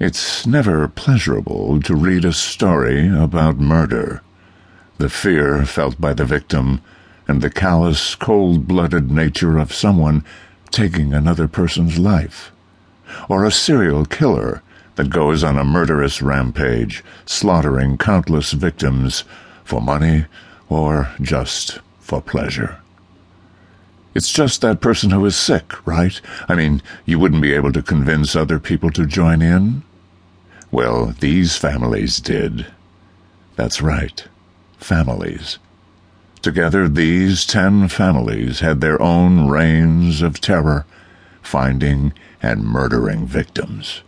It's never pleasurable to read a story about murder. The fear felt by the victim and the callous, cold-blooded nature of someone taking another person's life. Or a serial killer that goes on a murderous rampage, slaughtering countless victims for money or just for pleasure. It's just that person who is sick, right? I mean, you wouldn't be able to convince other people to join in? Well, these families did. That's right, families. Together, these ten families had their own reigns of terror, finding and murdering victims.